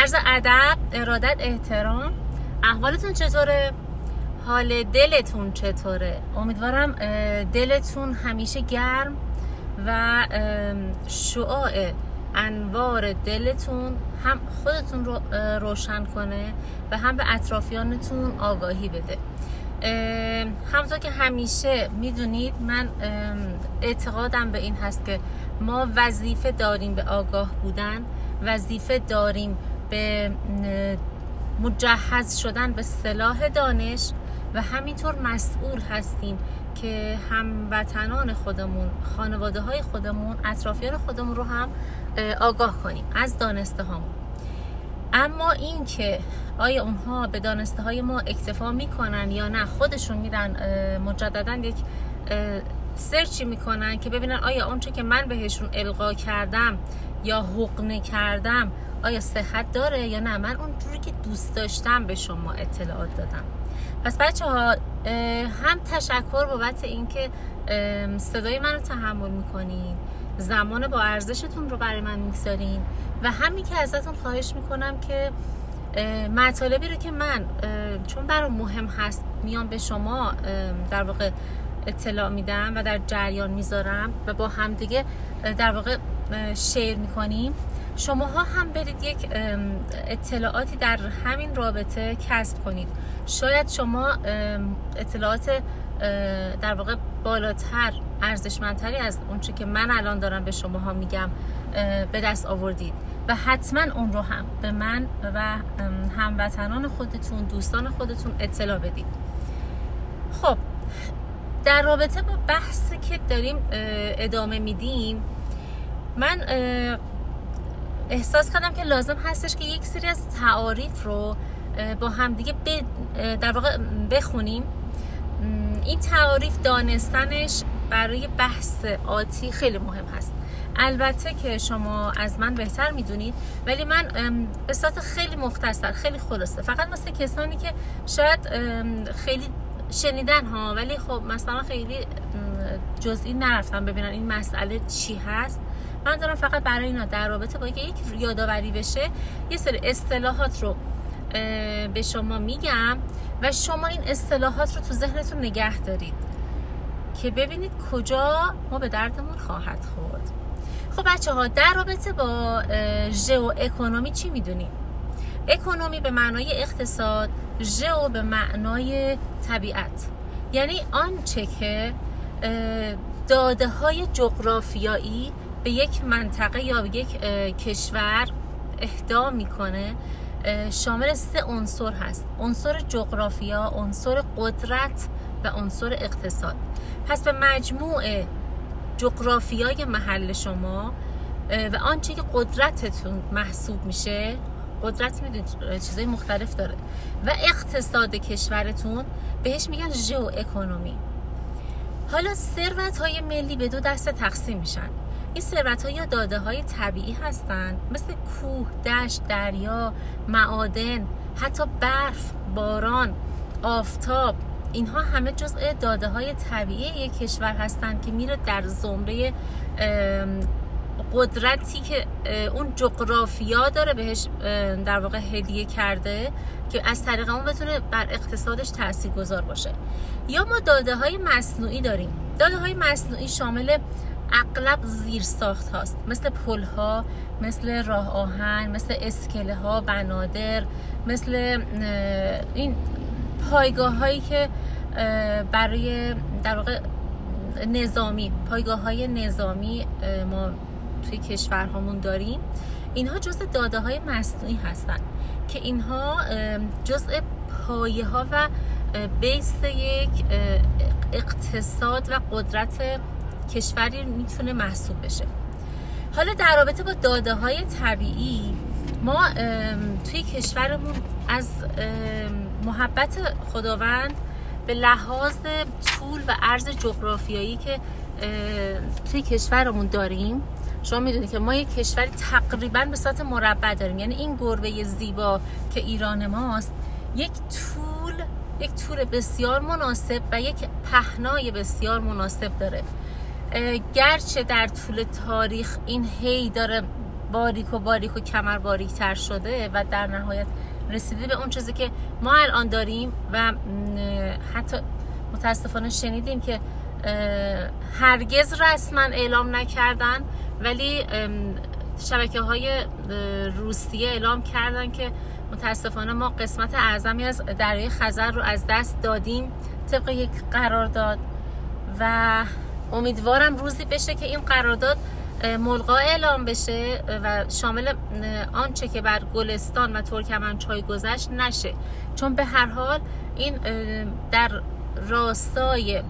عرض ادب ارادت احترام. احوالتون چطوره؟ حال دلتون چطوره؟ امیدوارم دلتون همیشه گرم و شعاع انوار دلتون هم خودتون رو روشن کنه و هم به اطرافیانتون آگاهی بده. همونطور که همیشه می‌دونید من اعتقادم به این هست که ما وظیفه داریم به آگاه بودن وظیفه داریم به مجهز شدن به سلاح دانش و همینطور مسئول هستیم که هموطنان خودمون خانواده های خودمون اطرافیان خودمون رو هم آگاه کنیم از دانسته هامون. اما این که آیا اونها به دانسته های ما اکتفا می‌کنن یا نه خودشون میرن مجددا یک سرچی می‌کنن که ببینن آیا اونچه که من بهشون القا کردم یا حقنه کردم آیا صحت داره یا نه؟ من اونجوری که دوست داشتم به شما اطلاعات دادم. پس بچه ها هم تشکر بابت اینکه صدای من رو تحمل می‌کنین زمان با ارزشتون رو برای من می‌گذارین و همین که ازتون خواهش می‌کنم که مطالبی رو که من چون برام مهم هست میام به شما در واقع اطلاع میدم و در جریان می‌ذارم و با همدیگه در واقع شیر می‌کنیم. شماها هم برید یک اطلاعاتی در همین رابطه کسب کنید. شاید شما اطلاعات در واقع بالاتر ارزشمندتری از اونچه که من الان دارم به شماها میگم به دست آوردید. و حتما اون رو هم به من و هموطنان خودتون دوستان خودتون اطلاع بدید. خب در رابطه با بحثی که داریم ادامه میدیم من احساس کردم که لازم هستش که یک سری از تعاریف رو با همدیگه در واقع بخونیم. این تعاریف دانستنش برای بحث آتی خیلی مهم هست. البته که شما از من بهتر می‌دونید ولی من به صورت خیلی مختصر خیلی خلاصه. فقط واسه کسانی که شاید خیلی شنیدن ها ولی خب مثلا خیلی جزئی نرفتم ببینن این مسئله چی هست. من دارم فقط برای اینا در رابطه با یک یادآوری بشه یه سری اصطلاحات رو به شما میگم و شما این اصطلاحات رو تو ذهنتون نگه دارید که ببینید کجا ما به دردمون خواهد خورد. خب بچه ها در رابطه با ژئو اکونومی چی می‌دونیم؟ اکونومی به معنای اقتصاد ژئو به معنای طبیعت. یعنی آنچه که داده های جغرافیایی به یک منطقه یا به یک کشور اهدا می‌کنه شامل سه عنصر هست. عنصر جغرافیا عنصر قدرت و عنصر اقتصاد. پس به مجموع جغرافیای محل شما و آنچه که قدرتتون محسوب میشه قدرت می‌دونید چیزای مختلف داره. و اقتصاد کشورتون بهش میگن ژئو اکونومی حالا ثروت های ملی به دو دسته تقسیم میشن. این ثروت ها یا داده های طبیعی هستند. مثل کوه، دشت، دریا، معادن، حتی برف، باران، آفتاب. اینها همه جزء داده های طبیعی یک کشور هستند که میره در زمره قدرتی که اون جغرافیا داره بهش در واقع هدیه کرده که از طریق اون بتونه بر اقتصادش تاثیر گذار باشه. یا ما داده های مصنوعی داریم. داده های مصنوعی شامل اغلب زیر ساخت هاست. مثل پل ها مثل راه آهن مثل اسکله ها بنادر مثل این پایگاه هایی که برای در واقع نظامی پایگاه های نظامی ما توی کشورهامون داریم. اینها جزء داده های مصنوعی هستن که اینها جزء پایه ها و بیس یک اقتصاد و قدرت کشوری می‌تونه محسوب بشه. حالا در رابطه با داده های طبیعی ما توی کشورمون از محبت خداوند به لحاظ طول و عرض جغرافیایی که توی کشورمون داریم شما می‌دونید که ما یک کشوری تقریبا به صورت مربع داریم. یعنی این گربه زیبا که ایران ماست یک طول یک طول بسیار مناسب و یک پهنای بسیار مناسب داره. گرچه در طول تاریخ این هی داره باریک و باریک و کمر باریک تر شده و در نهایت رسیده به اون چیزی که ما الان داریم و حتی متاسفانه شنیدیم که هرگز رسما اعلام نکردن ولی شبکه های روسیه اعلام کردن که متاسفانه ما قسمت اعظمی از دریای خزر رو از دست دادیم طبق یک قرارداد و امیدوارم روزی بشه که این قرارداد ملغا اعلام بشه و شامل آنچه که بر گلستان و ترکمنچای گذشت نشه. چون به هر حال این در راستای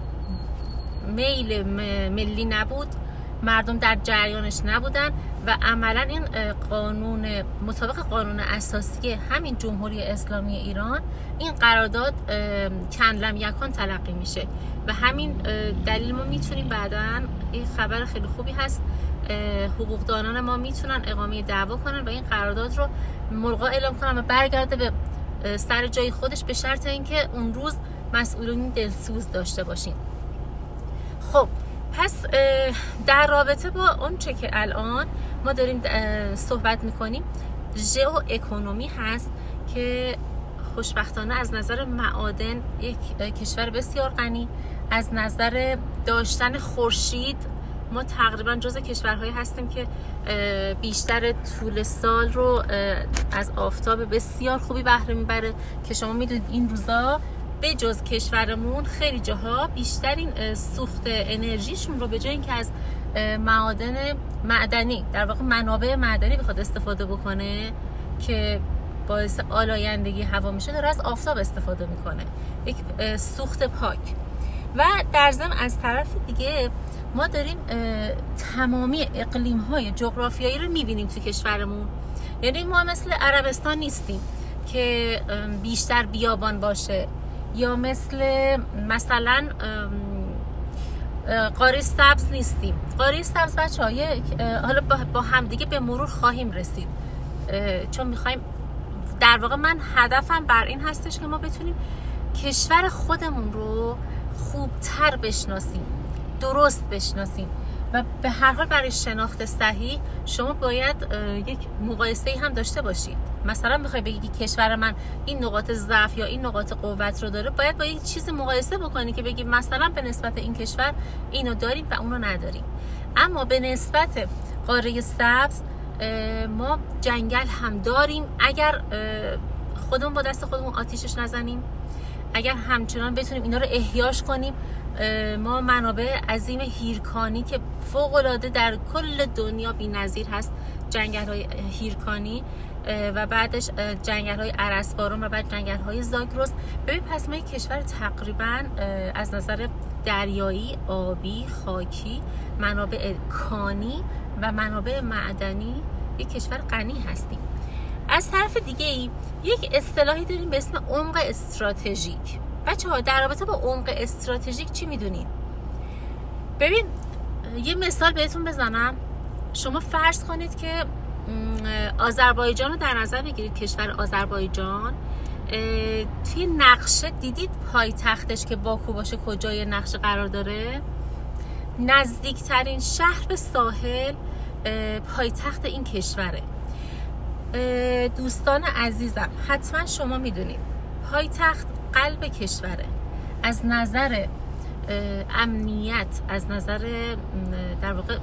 میل ملی نبود مردم در جریانش نبودن. و عملا این قانون مطابق قانون اساسی همین جمهوری اسلامی ایران این قرارداد کنلم یکان تلقی میشه و همین دلیل ما می‌تونیم بعدا این خبر خیلی خوبی هست حقوقدانان ما می‌تونن اقامه دعوا کنن و این قرارداد رو ملغا اعلام کنن و برگرده به سر جای خودش به شرط اینکه اون روز مسئولین دلسوز داشته باشیم خب پس در رابطه با اون چه که الان ما داریم صحبت می‌کنیم ژئو اکونومی هست که خوشبختانه از نظر معادن یک کشور بسیار غنی. از نظر داشتن خورشید ما تقریبا جز کشورهایی هستیم که بیشتر طول سال رو از آفتاب بسیار خوبی بهره می‌بره که شما می‌دونید این روزا به جز کشورمون خیلی جاها بیشترین سوخت انرژیشون رو به جای اینکه از معادن معدنی در واقع منابع معدنی بخواد استفاده بکنه که باعث آلایندگی هوا میشه داره از آفتاب استفاده می‌کنه. یک سوخت پاک. و در ضمن از طرف دیگه ما داریم تمامی اقلیم های جغرافیایی رو می‌بینیم تو کشورمون. یعنی ما مثل عربستان نیستیم که بیشتر بیابان باشه. یا مثل مثلا قاری سبز نیستیم. قاری سبز بچه های حالا با همدیگه به مرور خواهیم رسید. چون می‌خوایم در واقع من هدفم بر این هستش که ما بتونیم کشور خودمون رو خوبتر بشناسیم درست بشناسیم. و به هر حال برای شناخت صحیح شما باید یک مقایسه هم داشته باشید. مثلا می‌خوای بگی کشور من این نقاط ضعف یا این نقاط قوت رو داره باید با یک چیز مقایسه بکنی که بگی مثلا به نسبت این کشور اینو داریم و اونو نداریم. اما به نسبت قاره سبز ما جنگل هم داریم. اگر خودمون با دست خودمون آتیشش نزنیم اگر همچنان بتونیم اینا رو احیاش کنیم ما منابع عظیم هیرکانی که فوق العاده در کل دنیا نظیر هست جنگل های هیرکانی و بعدش جنگل های عرسبارون و بعد جنگل های زاگرس. ببین پس ما کشور تقریبا از نظر دریایی آبی خاکی منابع کانی و منابع معدنی یک کشور غنی هستیم. از طرف دیگه ای یک اصطلاحی داریم به اسم عمق استراتژیک. بچه ها در رابطه با عمق استراتژیک چی می‌دونید ببین یه مثال بهتون بزنم. شما فرض کنید که آذربایجان رو در نظر بگیرید کشور آذربایجان. توی نقشه دیدید پایتختش که باکو باشه کجای نقشه قرار داره؟ نزدیکترین شهر به ساحل پایتخت این کشوره. دوستان عزیزم حتما شما می‌دونید پایتخت قلب کشوره. از نظر امنیت از نظر در واقع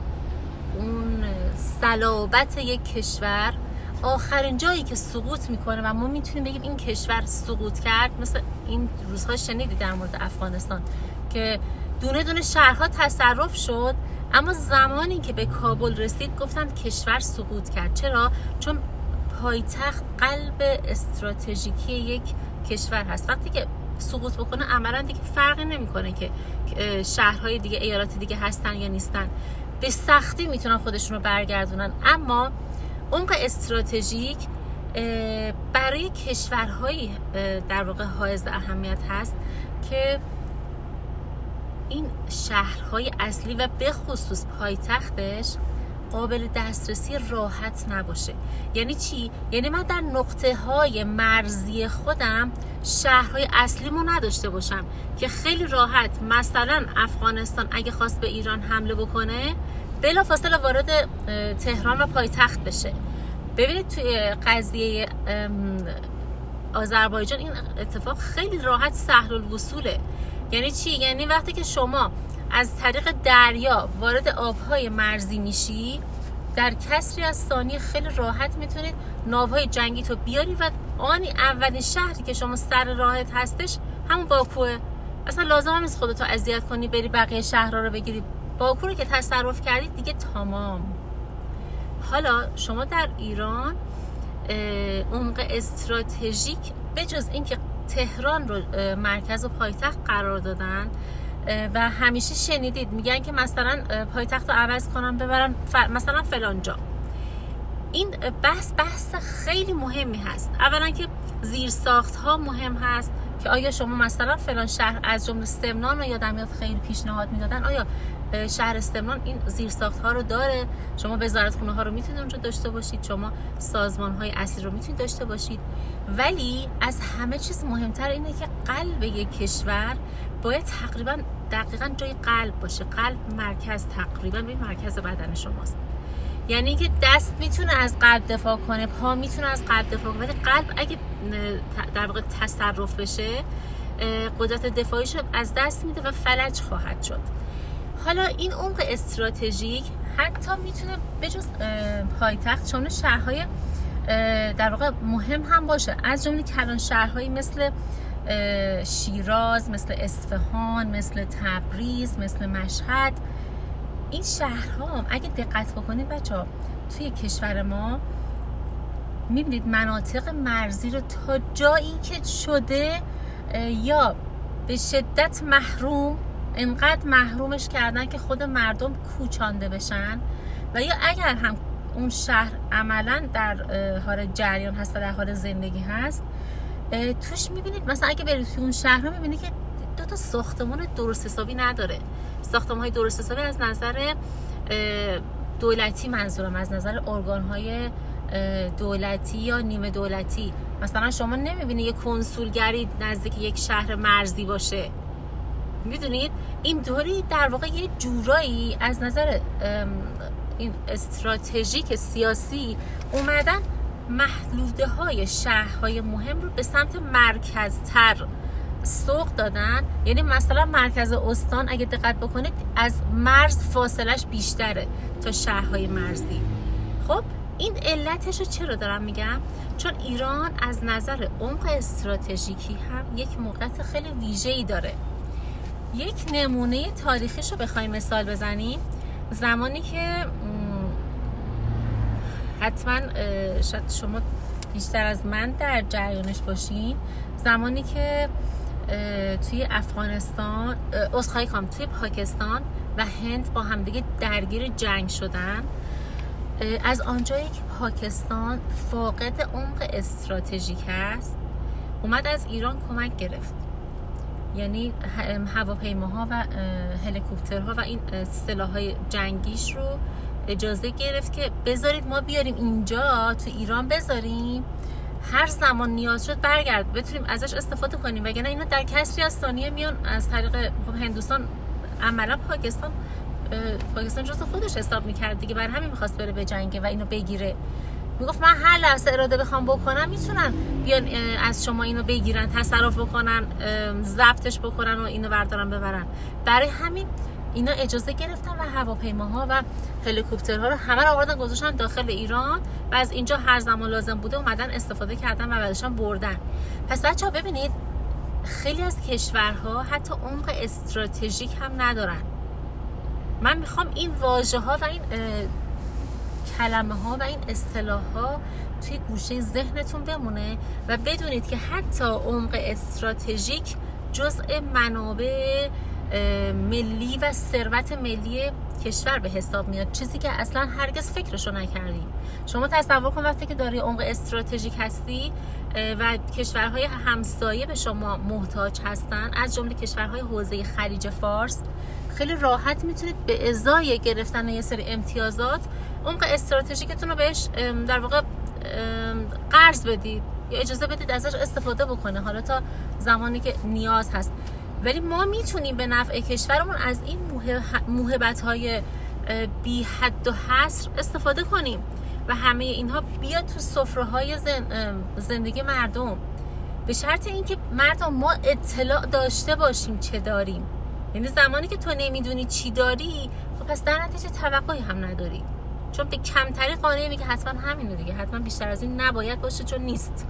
اون صلابت یک کشور آخرین جایی که سقوط می‌کنه و ما می‌تونیم بگیم این کشور سقوط کرد مثل این روزها شنیدی در مورد افغانستان که دونه دونه شهرها تصرف شد اما زمانی که به کابل رسید گفتن کشور سقوط کرد چرا؟ چون پایتخت قلب استراتژیکی یک کشور هست وقتی که سقوط بکنه عملا دیگه فرقی نمی‌کنه که شهرهای دیگه ایالات دیگه هستن یا نیستن. به سختی می‌تونن خودشون رو برگردونن. اما عمق استراتژیک برای کشورهایی در واقع حائز اهمیت هست که این شهرهای اصلی و به خصوص پایتختش قابل دسترسی راحت نباشه. یعنی چی؟ یعنی من در نقطه های مرزی خودم شهرهای اصلیمو نداشته باشم که خیلی راحت مثلا افغانستان اگه خواست به ایران حمله بکنه بلا فاصله وارد تهران و پایتخت بشه. ببینید توی قضیه آذربایجان این اتفاق خیلی راحت سهل الوصوله یعنی چی؟ یعنی وقتی که شما از طریق دریا وارد آبهای مرزی میشی در کسری از ثانیه خیلی راحت می‌تونید ناوهای جنگی تو بیاری و آنی اولین شهری که شما سر راحت هستش همون باکوه. اصلا لازم هم نیست خودتو اذیت کنی بری بقیه شهرها رو بگیری. باکو رو که تصرف کردید دیگه تمام. حالا شما در ایران عمق استراتژیک بجز اینکه تهران رو مرکز و پایتخت قرار دادن و همیشه شنیدید. میگن که مثلا پایتخت رو عوض کنم ببرم مثلا فلان جا. این بحث بحث خیلی مهمی هست. اولا که زیر ساخت ها مهم هست که آیا شما مثلا فلان شهر از جمله سمنان رو یادم میاد خیلی پیشنهاد می‌دادن. آیا شهر استمنان این زیر ساخت ها رو داره؟ شما وزارت خونه ها رو می‌تونید اونجا داشته باشید. شما سازمان های اصلی رو می‌تونید داشته باشید. ولی از همه چیز مهمتر اینه که قلب یک کشور باید تقریبا دقیقا جای قلب باشه. قلب مرکز تقریبا به مرکز بدن شماست. یعنی که دست می‌تونه از قلب دفاع کنه پا می‌تونه از قلب دفاع کنه ولی قلب اگه در واقع تصرف بشه قدرت دفاعیش از دست میده و فلج خواهد شد. حالا این عمق استراتژیک حتی می‌تونه بجز پایتخت چون شهرهای در واقع مهم هم باشه. از جمله کلان شهرهایی مثل شیراز مثل اصفهان مثل تبریز مثل مشهد این شهرها اگه دقت بکنید بچه ها توی کشور ما می‌بینید مناطق مرزی رو تا جایی که شده یا به شدت محروم انقدر محرومش کردن که خود مردم کوچانده بشن. و یا اگر هم اون شهر عملا در حال جریان هست و در حال زندگی هست توش می‌بینید مثلا اگه برید اون شهر رو می‌بینید که تا ساختمان درست حسابی نداره. ساختمان های درست حسابی از نظر دولتی منظورم از نظر ارگان های دولتی یا نیمه دولتی. مثلا شما نمی‌بینید یه کنسولگری نزدیک یک شهر مرزی باشه. می‌دونید این دوری در واقع یه جورایی از نظر این استراتژیک سیاسی اومدن محدوده های شهرهای مهم رو به سمت مرکزتر سوق دادن. یعنی مثلا مرکز استان اگه دقت بکنید از مرز فاصلش بیشتره تا شهرهای مرزی. خب این علتش رو چرا دارم میگم؟ چون ایران از نظر عمق استراتژیکی هم یک موقعیت خیلی ویژه‌ای داره. یک نمونه تاریخیش رو بخوایم مثال بزنیم. زمانی که حتما شاید شما بیشتر از من در جریانش باشین. زمانی که توی افغانستان اصخایی کام توی پاکستان و هند با همدیگه درگیر جنگ شدن. از آنجایی که پاکستان فاقد عمق استراتژیک است اومد از ایران کمک گرفت. یعنی هواپیماها و هلیکوپترها و این های جنگیش رو اجازه گرفت که بذارید ما بیاریم اینجا تو ایران بذاریم. هر زمان نیاز شد برگرد. بتونیم ازش استفاده کنیم. وگرنه اینا در کسری از ثانیه میان از طریق خب هندوستان عملا پاکستان پاکستان جز خودش حساب می‌کرد دیگه. بر همین می‌خواست بره به جنگه و اینو بگیره. می‌گفت من هر لحظه اراده بخوام بکنم می‌تونن بیان از شما اینو بگیرن تصرف بکنن ضبطش بکنن و اینو بردارن ببرن. برای همین اینا اجازه گرفتن و هواپیماها و هلیکوپترها رو همه رو آوردن گذاشتن داخل ایران و از اینجا هر زمان لازم بوده اومدن استفاده کردن و بعدشان بردن. پس بچه ها ببینید خیلی از کشورها حتی عمق استراتژیک هم ندارن. من می‌خوام این واژه ها و این کلمه ها و این اصطلاح ها توی گوشه ذهنتون بمونه و بدونید که حتی عمق استراتژیک جزء منابع ملی و ثروت ملی کشور به حساب میاد. چیزی که اصلا هرگز فکرشو نکردیم شما تصور کن وقتی که داری عمق استراتژیک هستی و کشورهای همسایه به شما محتاج هستن از جمله کشورهای حوزه خلیج فارس خیلی راحت می‌تونید به ازای گرفتن یه سری امتیازات عمق استراتژیکتون رو بهش در واقع قرض بدید یا اجازه بدید ازش استفاده بکنه. حالا تا زمانی که نیاز هست. ولی ما می‌تونیم به نفع کشورمون از این موهبت های بی حد و حصر استفاده کنیم و همه اینها بیاد تو سفره های زندگی مردم. به شرط اینکه مردم ما اطلاع داشته باشیم چه داریم. یعنی زمانی که تو نمی‌دونی چی داری خب پس در نتیجه توقعی هم نداری. چون به کمتری قانعی میگه حتما همینه دیگه. حتما بیشتر از این نباید باشه چون نیست.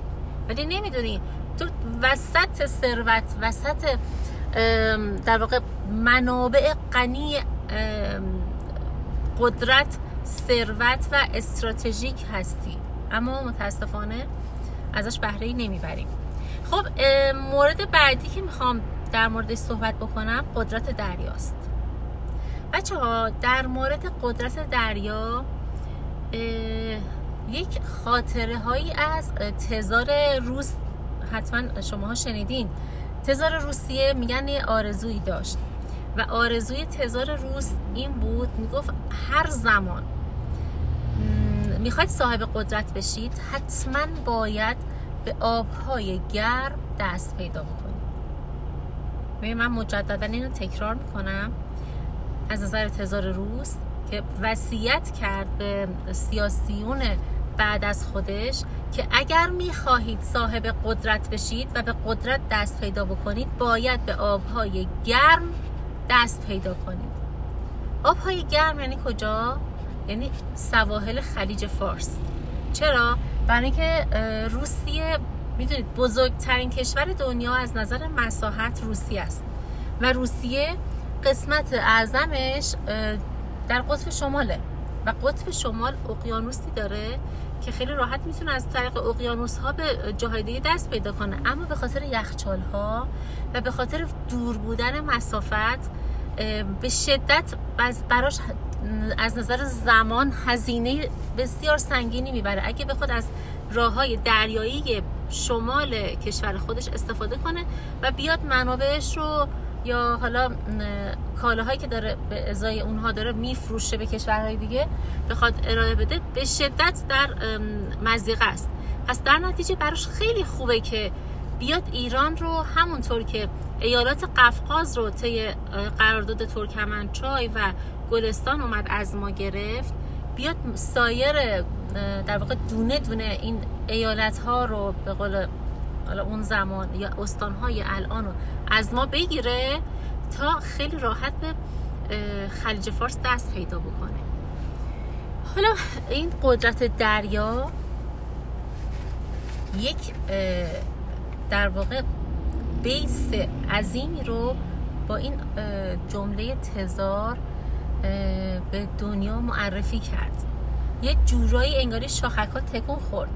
ولی نمی‌دونی. تو وسط ثروت وسط در واقع منابع غنی قدرت ثروت و استراتژیک هستی. اما متاسفانه ازش بهره ای نمی‌بریم. خب مورد بعدی که می‌خوام در مورد صحبت بکنم قدرت دریاست. بچه ها در مورد قدرت دریا یک خاطره هایی از تزار روس حتما شما شنیدین. تزار روسیه میگن یه آرزویی داشت. و آرزوی تزار روس این بود می‌گفت هر زمان می‌خواید صاحب قدرت بشید حتما باید به آبهای گرم دست پیدا بکنید. من مجددا اینو تکرار می‌کنم از نظر تزار روس که وصیت کرد به سیاسیون بعد از خودش که اگر می‌خواهید صاحب قدرت بشید و به قدرت دست پیدا بکنید باید به آبهای گرم دست پیدا کنید آبهای گرم یعنی کجا؟ یعنی سواحل خلیج فارس چرا؟ برای اینکه روسیه می‌دونید بزرگترین کشور دنیا از نظر مساحت روسیه است و روسیه قسمت اعظمش در قطب شماله و قطب شمال اقیانوسی داره که خیلی راحت می‌تونه از طریق اقیانوس ها به جاهای دیگه دست پیدا کنه. اما به خاطر یخچال ها و به خاطر دور بودن مسافت به شدت براش از نظر زمان هزینه بسیار سنگینی می‌بره. اگه بخواد از راه های دریایی شمال کشور خودش استفاده کنه و بیاد منابعش رو یا حالا کالاهایی که داره به ازای اونها داره میفروشه به کشورهای دیگه بخواد ارائه بده به شدت در مزیقه است. پس در نتیجه براش خیلی خوبه که بیاد ایران رو همونطور که ایالات قفقاز رو طی قرارداد ترکمنچای و گلستان اومد از ما گرفت بیاد سایر در واقع دونه دونه این ایالت ها رو به قول حالا اون زمان یا استان های الان رو از ما بگیره تا خیلی راحت به خلیج فارس دست پیدا بکنه. حالا این قدرت دریا یک در واقع بیس عظیمی رو با این جمله تزار به دنیا معرفی کرد. یه جورایی انگاری شاخک ها تکون خورد.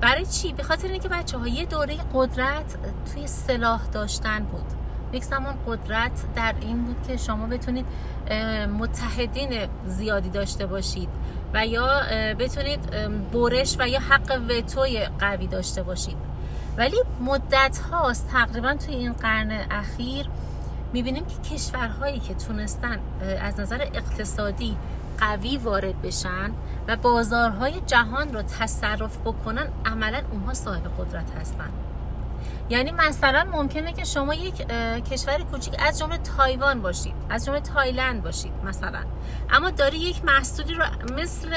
برای چی؟ به خاطر اینکه بچه ها یه دوره قدرت توی سلاح داشتن بود یک زمان قدرت در این بود که شما بتونید متحدین زیادی داشته باشید و یا بتونید برش و یا حق وتوی قوی داشته باشید ولی مدت هاست تقریبا توی این قرن اخیر می‌بینیم که کشورهایی که تونستن از نظر اقتصادی قوی وارد بشن و بازارهای جهان رو تصرف بکنن عملا اونها صاحب قدرت هستن. یعنی مثلا ممکنه که شما یک کشور کوچیک از جمله تایوان باشید از جمله تایلند باشید مثلا. اما داری یک محصولی رو مثل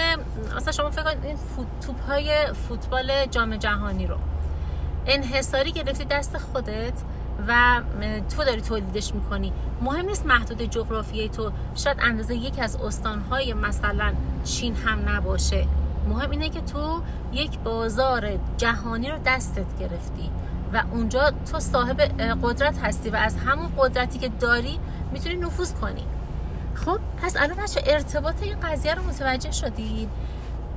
مثلا شما فکر کنید این توپ های فوتبال جام جهانی رو. انحصاری گرفتی دست خودت و تو داری تولیدش می‌کنی. مهم نیست محدود جغرافیایی تو. شاید اندازه یک از استانهای مثلا چین هم نباشه. مهم اینه که تو یک بازار جهانی رو دستت گرفتی و اونجا تو صاحب قدرت هستی و از همون قدرتی که داری می‌تونی نفوذ کنی. خب پس الان بچه ارتباط این قضیه رو متوجه شدید.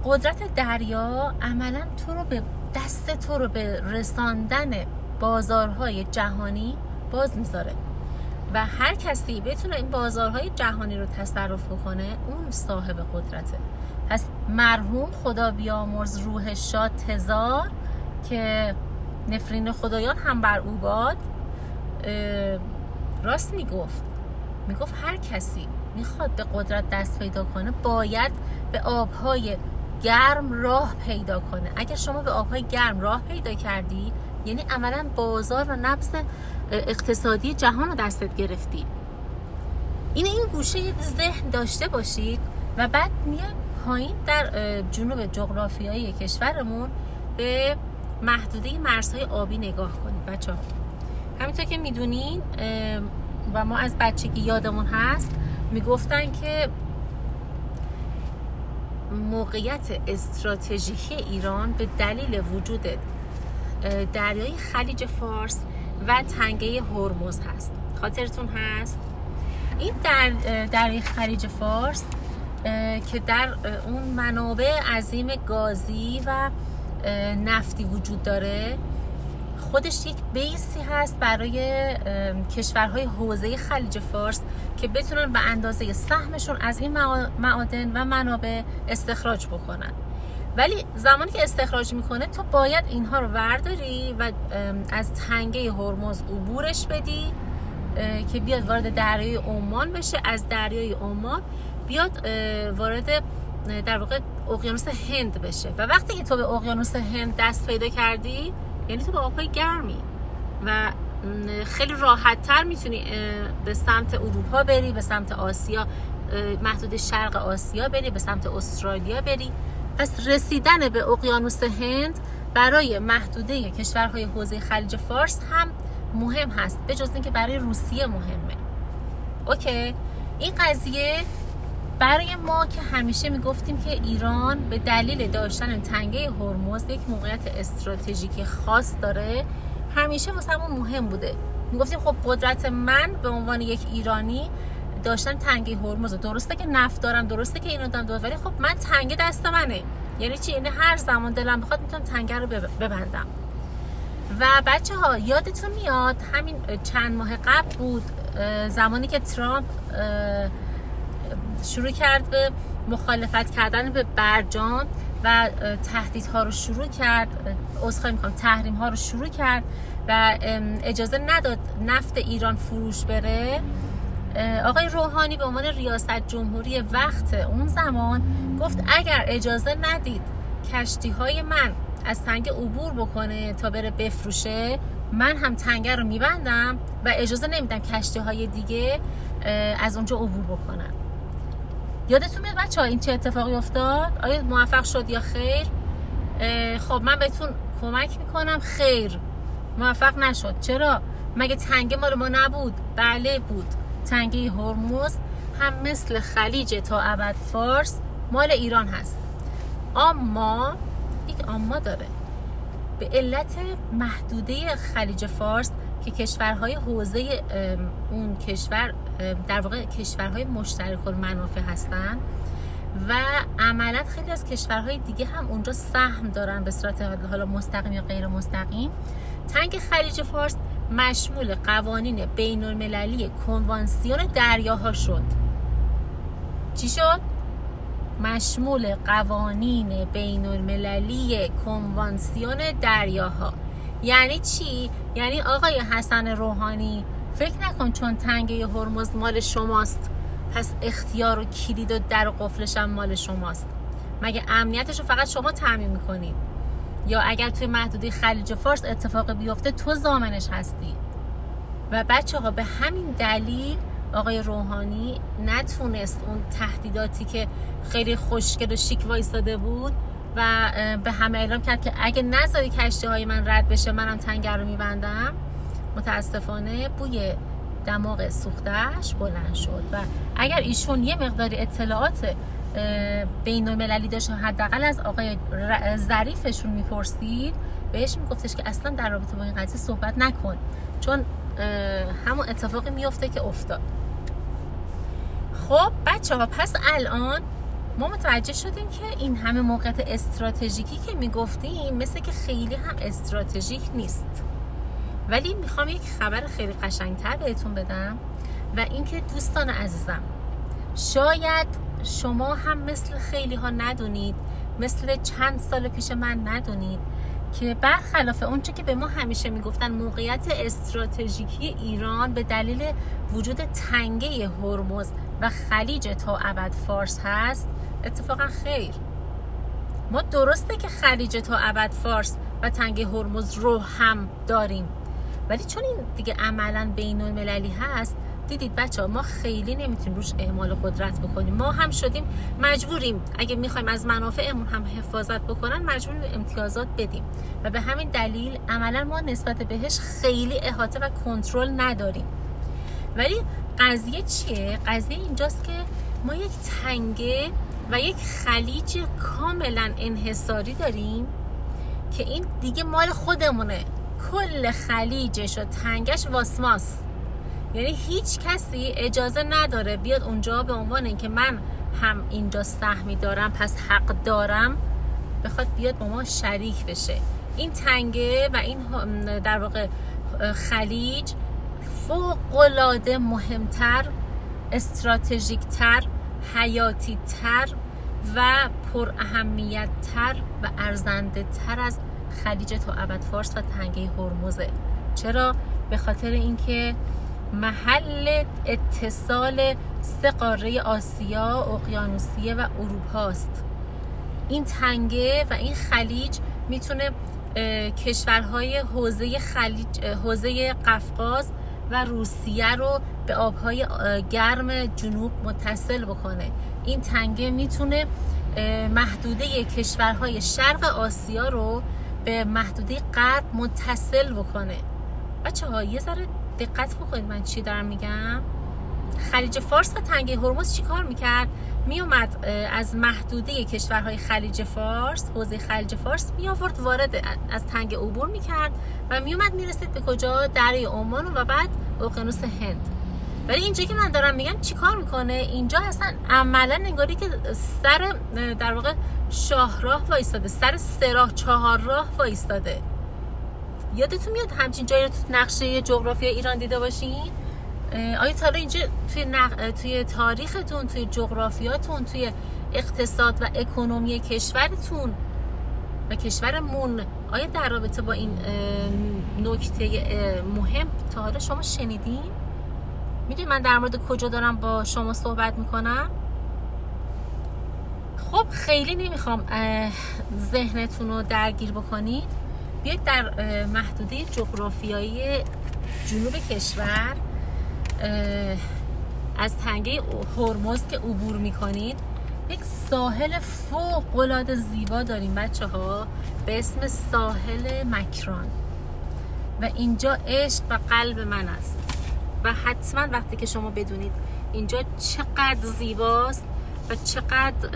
قدرت دریا عملا تو رو به دست تو رو به رساندن بازارهای جهانی باز می‌ذاره و هر کسی بتونه این بازارهای جهانی رو تصرف بکنه اون صاحب قدرته. پس مرحوم خدا بیامرز روح شاد تزار که نفرین خدایان هم بر او باد راست می‌گفت. می‌گفت هر کسی می‌خواد به قدرت دست پیدا کنه باید به آبهای گرم راه پیدا کنه. اگر شما به آبهای گرم راه پیدا کردی یعنی عملا بازار و نبض اقتصادی جهان رو دستت گرفتی. این این گوشه ذهن داشته باشید و بعد میاد پایین در جنوب جغرافیایی کشورمون به محدوده مرزهای آبی نگاه کنید بچه همینطور که می‌دونین و ما از بچگی یادمون هست می‌گفتن که موقعیت استراتژیکی ایران به دلیل وجود دریای خلیج فارس و تنگه هرمز هست. خاطرتون هست؟ این در دریای خلیج فارس که در اون منابع عظیم گازی و نفتی وجود داره خودش یک بیسی هست برای کشورهای حوزه خلیج فارس که بتونن به اندازه سهمشون از این معادن و منابع استخراج بکنن. ولی زمانی که استخراج می‌کنه تو باید اینها رو ورداری و از تنگه هرمز عبورش بدی که بیاد وارد دریای عمان بشه. از دریای عمان بیاد وارد در واقع اقیانوس هند بشه. و وقتی که تو به اقیانوس هند دست پیدا کردی یعنی تو به آبهای گرمی و خیلی راحت تر می‌تونی به سمت اروپا بری به سمت آسیا محدود شرق آسیا بری به سمت استرالیا بری. پس رسیدن به اقیانوس هند برای محدوده کشورهای حوزه خلیج فارس هم مهم هست به جز اینکه برای روسیه مهمه. اوکی این قضیه برای ما که همیشه می‌گفتیم که ایران به دلیل داشتن تنگه هرمز یک موقعیت استراتژیکی خاص داره همیشه واسه مهم بوده. می‌گفتیم خب قدرت من به عنوان یک ایرانی داشتن تنگه هرمز. درسته که نفت دارم درسته که اینو دارم ولی خب من تنگه دست منه. یعنی چی؟ یعنی هر زمان دلم بخواد می‌تونم تنگه رو ببندم. و بچه ها یادتون میاد همین چند ماه قبل بود زمانی که ترامپ شروع کرد به مخالفت کردن به برجام و تهدیدها رو شروع کرد. اصخایی می‌کنم تحریم ها رو شروع کرد و اجازه نداد نفت ایران فروش بره. آقای روحانی به عنوان ریاست جمهوری وقت اون زمان گفت اگر اجازه ندید کشتی های من از تنگه عبور بکنه تا بره بفروشه من هم تنگه رو میبندم و اجازه نمیدم کشتی های دیگه از اونجا عبور بکنن. یادتون میاد بچه ها این چه اتفاقی افتاد؟ آیا موفق شد یا خیر؟ خب من بهتون کمک می‌کنم. خیر. موفق نشد. چرا؟ مگه تنگه مال ما نبود؟ بله بود. تنگه هرمز هم مثل خلیج تا ابد فارس مال ایران هست. اما یک اما داره. به علت محدوده خلیج فارس که کشورهای حوزه اون کشور در واقع کشورهای مشترک المنافع هستن و عملا خیلی از کشورهای دیگه هم اونجا سهم دارن به صورت حالا مستقیم یا غیر مستقیم. تنگ خلیج فارس مشمول قوانین بین المللی کنوانسیون دریاها شد. چی شد؟ مشمول قوانین بین المللی کنوانسیون دریاها. یعنی چی؟ یعنی آقای حسن روحانی فکر نکن چون تنگه هرمز مال شماست. پس اختیار و کلید و در و قفلش هم مال شماست. مگه امنیتش رو فقط شما تعمین می‌کنید؟ یا اگر توی محدوده خلیج فارس اتفاق بیفته تو زامنش هستی. و بچه ها به همین دلیل آقای روحانی نتونست اون تهدیداتی که خیلی خوشگل و شیک وایستاده بود و به همه اعلام کرد که اگه نذاری کشتی های من رد بشه منم تنگر رو میبندم. متاسفانه بوی دماغ سوختش بلند شد. و اگر ایشون یه مقداری اطلاعات بین المللی داشت حداقل از آقای ظریفشون می‌پرسید بهش میگفتش که اصلا در رابطه با این قضیه صحبت نکن. چون همون اتفاقی میفته که افتاد. خب بچه ها پس الان ما متوجه شدیم که این همه موقعیت استراتژیکی که می‌گفتیم مثل که خیلی هم استراتژیک نیست. ولی می‌خوام یک خبر خیلی قشنگتر بهتون بدم و اینکه دوستان عزیزم شاید شما هم مثل خیلی ها ندونید مثل چند سال پیش من ندونید که برخلاف اونچه که به ما همیشه می‌گفتن موقعیت استراتژیکی ایران به دلیل وجود تنگه هرمز و خلیج تا ابد فارس هست اتفاقا خیر. ما درسته که خلیج تا ابد فارس و تنگه هرمز رو هم داریم ولی چون این دیگه عملا بین المللی هست دیدید بچه ها ما خیلی نمی‌تونیم روش اعمال قدرت بکنیم. ما هم شدیم مجبوریم. اگه می‌خوایم از منافعمون هم حفاظت بکنن مجبوریم امتیازات بدیم. و به همین دلیل عملا ما نسبت بهش خیلی احاطه و کنترل نداریم. ولی قضیه چیه؟ قضیه اینجاست که ما یک تنگه و یک خلیج کاملا انحصاری داریم که این دیگه مال خودمونه. کل خلیجش و تنگش واسماس یعنی هیچ کسی اجازه نداره بیاد اونجا به عنوان اینکه من هم اینجا سهمی دارم پس حق دارم بخواد بیاد با ما شریک بشه. این تنگه و این در واقع خلیج فوق العاده مهمتر استراتژیکتر حیاتی تر و پر اهمیت تر و ارزنده تر از خلیج تو ابد فارس و تنگه هرمزه. چرا؟ به خاطر اینکه محل اتصال سه قاره آسیا، اقیانوسیه و اروپا است این تنگه و این خلیج می‌تونه کشورهای حوزه خلیج حوزه قفقاز و روسیه رو به آبهای گرم جنوب متصل بکنه. این تنگه می‌تونه محدوده کشورهای شرق آسیا رو به محدوده غرب متصل بکنه. بچه ها یه ذره دقت بکنید من چی دارم میگم. خلیج فارس و تنگه هرمز چی کار می‌کرد؟ میومد از محدوده کشورهای خلیج فارس حوزه خلیج فارس می آورد وارد از تنگه عبور می‌کرد و میومد می‌رسید به کجا؟ دریای عمان و بعد اقیانوس هند. ولی اینجا که من دارم میگم چیکار می‌کنه؟ اینجا اصلا عملا انگاری که سر در واقع شاهراه وایستاده سر سه چهار راه وایستاده. یادتون میاد همچین جایی رو تو نقشه جغرافی ایران دیده باشین آیا تا اینجا توی, نق... توی تاریختون توی جغرافیاتون توی اقتصاد و اکنومی کشورتون و کشورمون آیا در رابطه با این نکته مهم تا حالا شما شنیدین؟ می‌دونی من در مورد کجا دارم با شما صحبت می‌کنم؟ خب خیلی نمی‌خوام ذهنتون رو درگیر بکنید بیاید در محدوده جغرافیایی جنوب کشور از تنگه هرمز که عبور می‌کنید یک ساحل فوق العاده زیبا داریم بچه ها به اسم ساحل مکران. و اینجا عشق و قلب من است. و حتما وقتی که شما بدونید اینجا چقدر زیباست و چقدر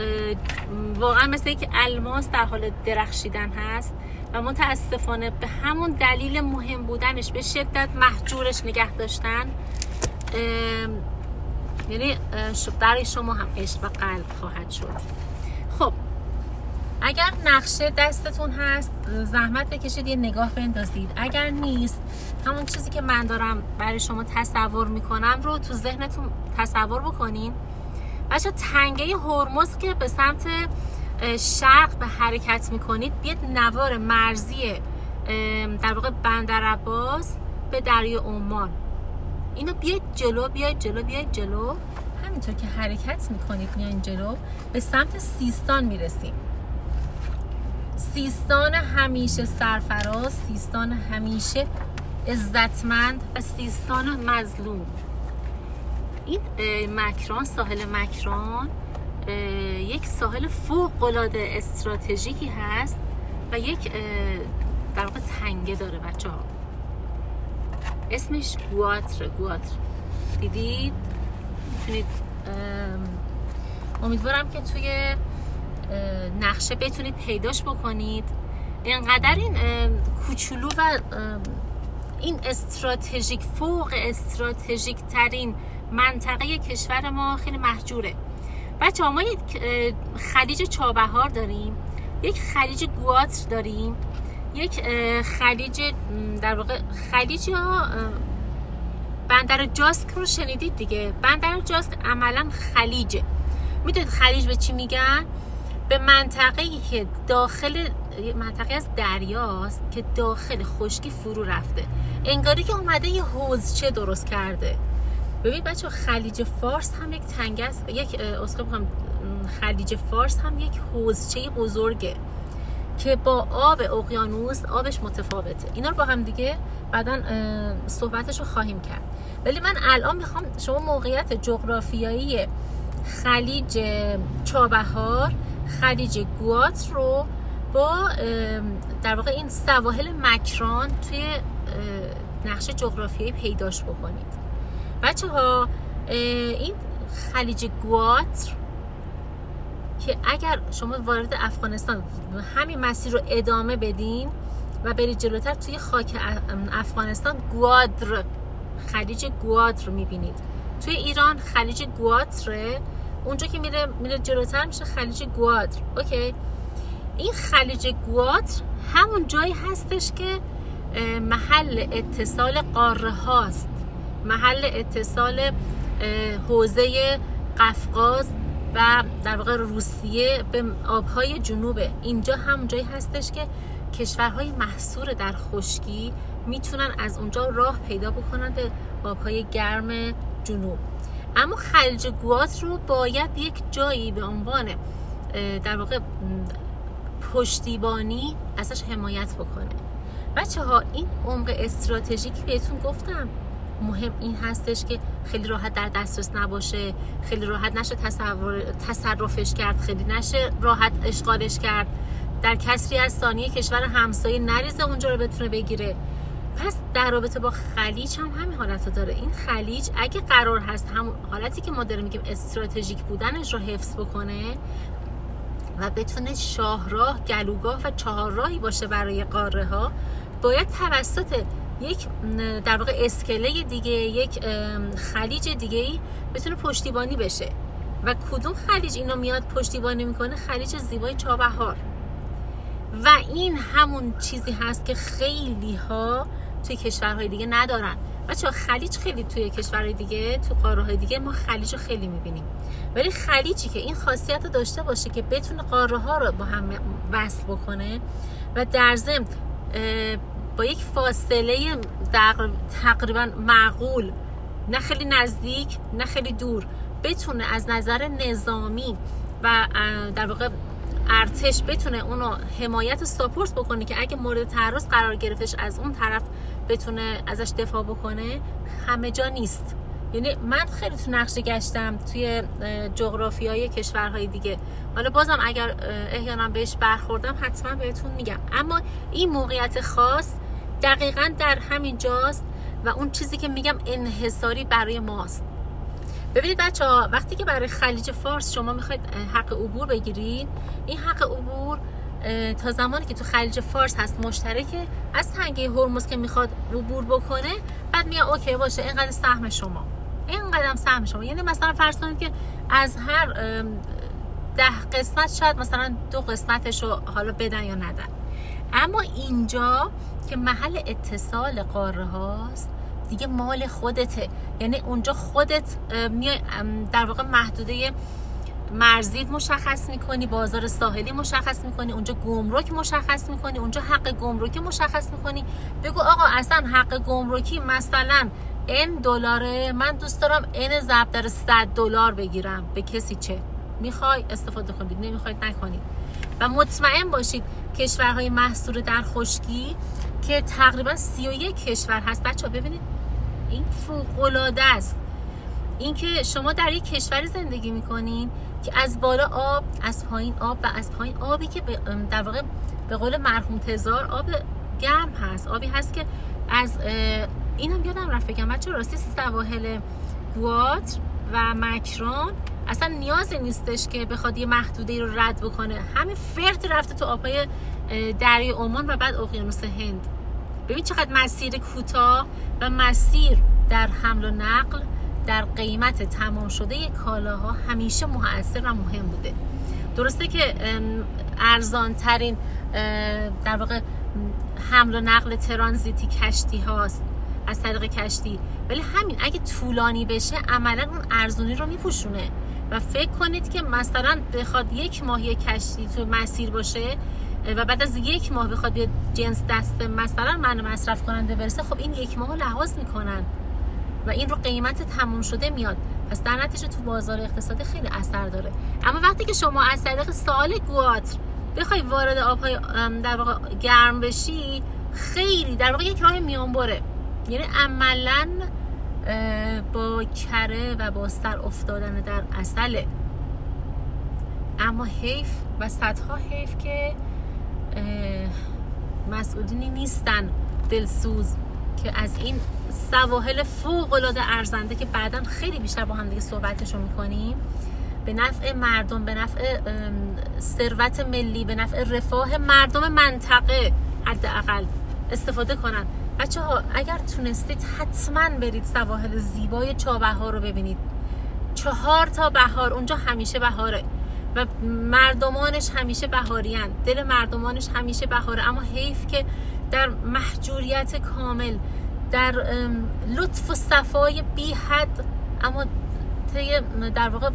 واقعا مثل که الماس در حال درخشیدن هست و متاسفانه به همون دلیل مهم بودنش به شدت محجورش نگه داشتن یعنی برای شما هم عشق و قلب خواهد شد. خب اگر نقشه دستتون هست زحمت بکشید یه نگاه بندازید. اگر نیست همون چیزی که من دارم برای شما تصور می‌کنم رو تو ذهنتون تصور بکنین. بچه تنگه هرمز که به سمت شرق به حرکت می‌کنید بیاد نوار مرزی در واقع بندر عباس به دریای عمان. اینو بیاید جلو بیاید جلو بیاید جلو. همینطور که حرکت می‌کنید میاین جلو به سمت سیستان می‌رسیم سیستان همیشه سرفراز سیستان همیشه عزتمند و سیستان مظلوم. این مکران ساحل مکران یک ساحل فوق العاده استراتژیکی هست و یک در واقع تنگه داره بچه ها اسمش گواتر گواتر. دیدید؟ می‌تونید امیدوارم که توی نقشه بتونید پیداش بکنید. اینقدر این کوچولو و این استراتژیک فوق استراتژیک ترین منطقه کشور ما خیلی محجوره. بچه ها ما یک خلیج چابهار داریم یک خلیج گواتر داریم یک خلیج در واقع خلیج یا بندر جاسک رو شنیدید دیگه؟ بندر جاسک عملا خلیجه. می‌دونید خلیج به چی میگن؟ به منطقه ای که داخل منطقه از دریاست که داخل خشکی فرو رفته. انگاری که اومده یه حوزچه درست کرده. ببین بچه خلیج فارس هم یک تنگ است. یک اسخه خلیج فارس هم یک حوزچه بزرگه که با آب اقیانوس آبش متفاوته. اینا رو با هم دیگه بعدا صحبتش رو خواهیم کرد. ولی من الان می‌خوام شما موقعیت جغرافیایی خلیج چابهار خلیج گوات رو با در واقع این سواحل مکران توی نقشه جغرافیایی پیداش بکنید. بچه ها این خلیج گواتر که اگر شما وارد افغانستان همین مسیر رو ادامه بدین و برید جلوتر توی خاک افغانستان گوادر خلیج گوادر می‌بینید. توی ایران خلیج گواتره اونجا که میره میره جلوتر میشه خلیج گوادر. اوکی. این خلیج گواتر همون جایی هستش که محل اتصال قاره هاست محل اتصال حوزه قفقاز و در واقع روسیه به آبهای جنوبه. اینجا هم جایی هستش که کشورهای محصور در خشکی می‌تونن از اونجا راه پیدا بکنن به آبهای گرم جنوب. اما خلیج گوات رو باید یک جایی به عنوان در واقع پشتیبانی ازش حمایت بکنه. بچه ها این عمق استراتژیکی بهتون گفتم. مهم این هستش که خیلی راحت در دسترس نباشه خیلی راحت نشه تصرفش کرد خیلی نشه راحت اشغالش کرد. در کسری از ثانیه کشور همسایه نریزه اونجا رو بتونه بگیره. پس در رابطه با خلیج هم همین حالت داره. این خلیج اگه قرار هست همون حالتی که ما داریم میگیم استراتژیک بودنش رو حفظ بکنه و بتونه شاهراه گلوگاه و چهارراهی باشه برای قاره ها باید توسط یک در واقع اسکله دیگه یک خلیج دیگه ای بتونه پشتیبانی بشه. و کدوم خلیج اینو میاد پشتیبانی می‌کنه؟ خلیج زیبای چابهار. و این همون چیزی هست که خیلی ها توی کشورهای دیگه ندارن. بچه خلیج خیلی توی کشورهای دیگه تو قاره دیگه ما خلیج رو خیلی می‌بینیم. ولی خلیجی که این خاصیت رو داشته باشه که بتونه قاره ها رو با هم وصل بکنه و در ضمن با یک فاصله تقریبا معقول. نه خیلی نزدیک نه خیلی دور. بتونه از نظر نظامی و در واقع ارتش بتونه اونو حمایت و ساپورت بکنه که اگه مورد تعرض قرار گرفتش از اون طرف بتونه ازش دفاع بکنه همه جا نیست. یعنی من خیلی تو نقشه گشتم توی جغرافی های کشورهای دیگه. حالا بازم اگر احیانا بهش برخوردم حتما بهتون میگم. اما این موقعیت خاص دقیقا در همین جاست و اون چیزی که میگم انحصاری برای ماست. ببینید بچه ها وقتی که برای خلیج فارس شما می‌خواید حق عبور بگیرید این حق عبور تا زمانی که تو خلیج فارس هست مشترکه از تنگه هرمز که می‌خواد عبور بکنه بعد میاد اوکی باشه اینقدر سهم شما. این قدم سهم شما. یعنی مثلا فرض کنید که از هر ده قسمت شاید مثلا دو قسمتش رو حالا بدن یا ندن. اما اینجا که محل اتصال قاره هاست دیگه مال خودته. یعنی اونجا خودت میای در واقع محدوده مرزید مشخص می‌کنی بازار ساحلی مشخص می‌کنی اونجا گمرک مشخص می‌کنی اونجا حق گمرکی مشخص می‌کنی. بگو آقا اصلا حق گمرکی مثلا این دلاره من دوست دارم این ضرب در 100 دلار بگیرم. به کسی چه؟ می‌خوای؟ استفاده کنید نمی‌خواید نکنید و مطمئن باشید کشورهای محصور در خشکی که تقریبا 31 کشور هست. بچه ببینید این فوق العاده است. اینکه شما در یک کشور زندگی می‌کنین که از بالا آب از پایین آب و از پایین آبی که در واقع به قول مرحوم تزار آب گرم هست. آبی هست که از اینم یادم رفت بگم بچه راستی سواحل گوات و مکران اصلا نیازی نیستش که بخواد یه محدوده رو رد بکنه. همه فرد رفته تو آبهای دریای عمان و بعد اقیانوس هند. ببین چقدر مسیر کوتاه و مسیر در حمل و نقل در قیمت تمام شده کالاها همیشه مؤثر و مهم بوده. درسته که ارزان ترین در واقع حمل و نقل ترانزیتی کشتی هاست از طریق کشتی. ولی همین اگه طولانی بشه عملا اون ارزونی رو میپوشونه. و فکر کنید که مثلا بخواد یک ماهی کشتی تو مسیر باشه و بعد از یک ماه بخواد بیاد جنس دست مثلا من مصرف کننده برسه خب این یک ماه لحاظ می‌کنن و این رو قیمت تموم شده میاد. پس در نتیجه تو بازار اقتصادی خیلی اثر داره. اما وقتی که شما از طریق سال گواتر بخوای وارد آبهای در واقع گرم بشی خیلی در واقع یک راه میانبره. یعنی عملا با کره و با سر افتادن در اصله اما حیف و صدها حیف که مسئولینی نیستن دلسوز که از این سواحل فوق العاده ارزنده که بعدا خیلی بیشتر با هم دیگه صحبتشو می‌کنیم به نفع مردم به نفع ثروت ملی به نفع رفاه مردم منطقه حداقل استفاده کنن. بچه ها اگر تونستید حتما برید سواحل زیبای چابهار رو ببینید. چهار تا بهار اونجا همیشه بهاره. و مردمانش همیشه بهاریان دل مردمانش همیشه بهاره. اما حیف که در محجوریت کامل در لطف و صفای بی حد اما در واقع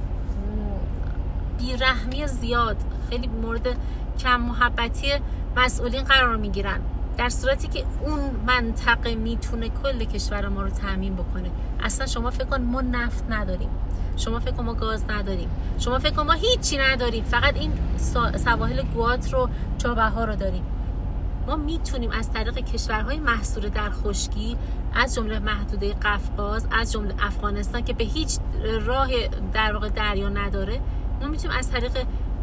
بیرحمی زیاد خیلی مورد کم محبتی مسئولین قرار می‌گیرن. در صورتی که اون منطقه می‌تونه کل کشور ما رو تعمین بکنه. اصلا شما فکر کن ما نفت نداریم. شما فکر کن ما گاز نداریم. شما فکر کن ما هیچی نداریم. فقط این سواحل گوات رو چابه ها رو داریم. ما می‌تونیم از طریق کشورهای محصول در خشکی از جمله محدوده قفقاز از جمله افغانستان که به هیچ راه در واقع دریا نداره ما می‌تونیم از طریق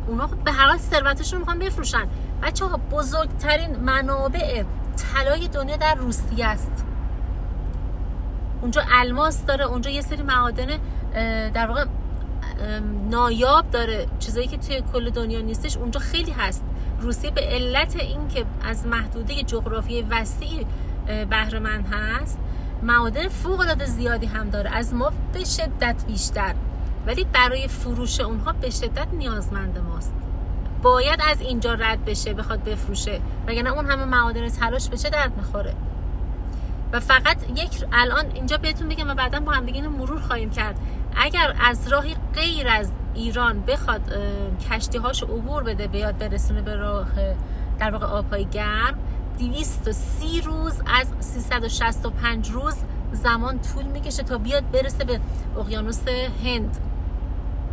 اونا به هر حال ثروتشون رو می‌خوان بفروشن. بچه ها بزرگترین منابع طلای دنیا در روسیه است. اونجا الماس داره اونجا یه سری معادن در واقع نایاب داره. چیزایی که توی کل دنیا نیستش اونجا خیلی هست. روسیه به علت اینکه از محدوده جغرافی وسیع بهره هست معادن فوق العاده زیادی هم داره. از ما به شدت بیشتر. ولی برای فروش اونها به شدت نیازمند ماست. باید از اینجا رد بشه بخواد بفروشه. وگرنه اون همه معادن تلاش بشه درد می‌خوره؟ و فقط یک الان اینجا بهتون بگم و بعدا با هم دیگه مرور خواهیم کرد. اگر از راهی غیر از ایران بخواد کشتی هاش عبور بده بیاد برسونه به راه در واقع آبهای گرم 230 روز از 365 روز زمان طول می‌کشه تا بیاد برسه به اقیانوس هند.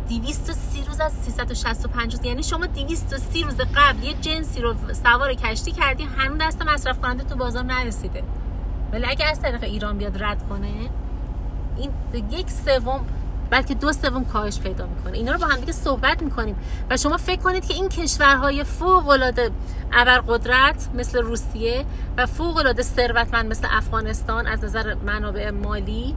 230 روز از 365 روز. یعنی شما 230 روز قبل یه جنسی رو سوار کشتی کردی هنوز دست مصرف کننده تو بازار نرسیده. ولی اگه از طریق ایران بیاد رد کنه این یک سوم بلکه دو سوم کاهش پیدا می‌کنه. اینا رو با هم دیگه صحبت می‌کنیم. و شما فکر کنید که این کشورهای فوق العاده ابرقدرت مثل روسیه و فوق العاده ثروتمند مثل افغانستان از نظر منابع مالی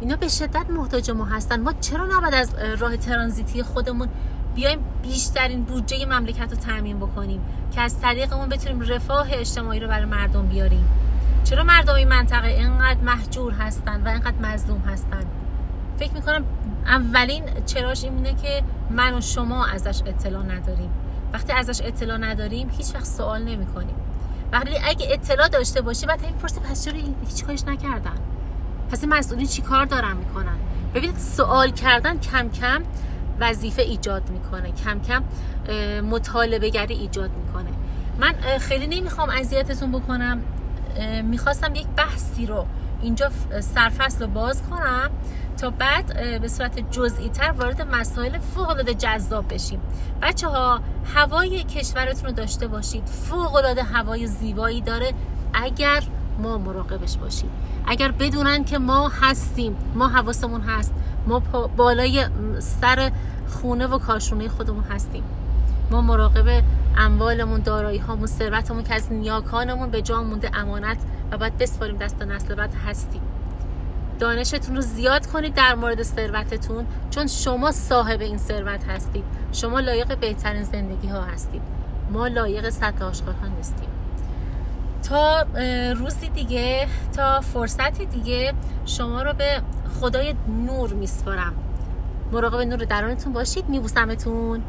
اینا به شدت محتاج ما هستن. ما چرا نباید از راه ترانزیتی خودمون بیایم بیشترین بودجه مملکت رو تعمین بکنیم؟ که از طریقمون بتونیم رفاه اجتماعی رو برای مردم بیاریم. چرا مردم این منطقه اینقدر محجور هستن و اینقدر مظلوم هستن؟ فکر می‌کنم اولین چراش اینه که من و شما ازش اطلاع نداریم. وقتی ازش اطلاع نداریم هیچ وقت سوال نمی کنیم وقتی اگه اطلاع داشته باشی بعد همین پرسه پس چرا هیچ کارش نکردن؟ پس این مسئولین چی کار دارن می‌کنن؟ ببینید سوال کردن کم کم وظیفه ایجاد می‌کنه. کم کم مطالبه گری ایجاد می‌کنه. من خیلی نمی‌خوام اذیتتون بکنم. می‌خواستم یک بحثی رو اینجا سرفصل رو باز کنم تا بعد به صورت جزئی تر وارد مسائل فوق العاده جذاب بشیم. بچه ها هوای کشورتون رو داشته باشید. فوق العاده هوای زیبایی داره. اگر ما مراقبش باشیم. اگر بدونن که ما هستیم ما حواسمون هست ما بالای سر خونه و کاشونه خودمون هستیم. ما مراقب اموالمون دارایی هامون ثروتمون که از نیاکانمون به جا مونده امانت و باید بسپاریم دست نسل بعد هستیم. دانشتون رو زیاد کنید در مورد ثروتتون چون شما صاحب این ثروت هستید. شما لایق بهترین زندگی ها هستید. ما لایق سطح آشغال ها نیستیم. تا روزی دیگه تا فرصتی دیگه شما رو به خدای نور میسپارم. مراقب نور درونتون باشید. میبوسمتون.